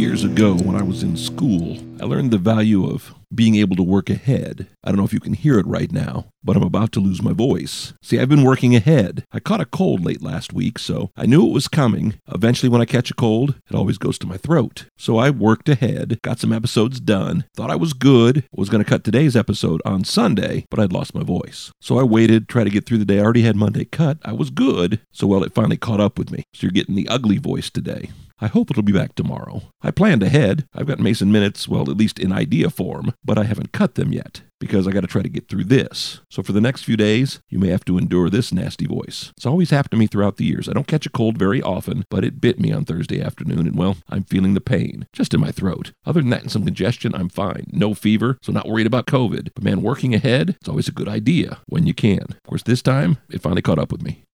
Years ago, when I was in school, I learned the value of being able to work ahead. I don't know if you can hear it right now, but I'm about to lose my voice. See, I've been working ahead. I caught a cold late last week, so I knew it was coming. Eventually, when I catch a cold, it always goes to my throat. So I worked ahead, got some episodes done, thought I was good, was going to cut today's episode on Sunday, but I'd lost my voice. So I waited, tried to get through the day. I already had Monday cut. I was good. So, well, it finally caught up with me. So you're getting the ugly voice today. I hope it'll be back tomorrow. I planned ahead. I've got Mason minutes, well, at least in idea form, but I haven't cut them yet because I got to try to get through this. So for the next few days, you may have to endure this nasty voice. It's always happened to me throughout the years. I don't catch a cold very often, but it bit me on Thursday afternoon, and well, I'm feeling the pain just in my throat. Other than that and some congestion, I'm fine. No fever, so not worried about COVID. But man, working ahead, it's always a good idea when you can. Of course, this time, it finally caught up with me.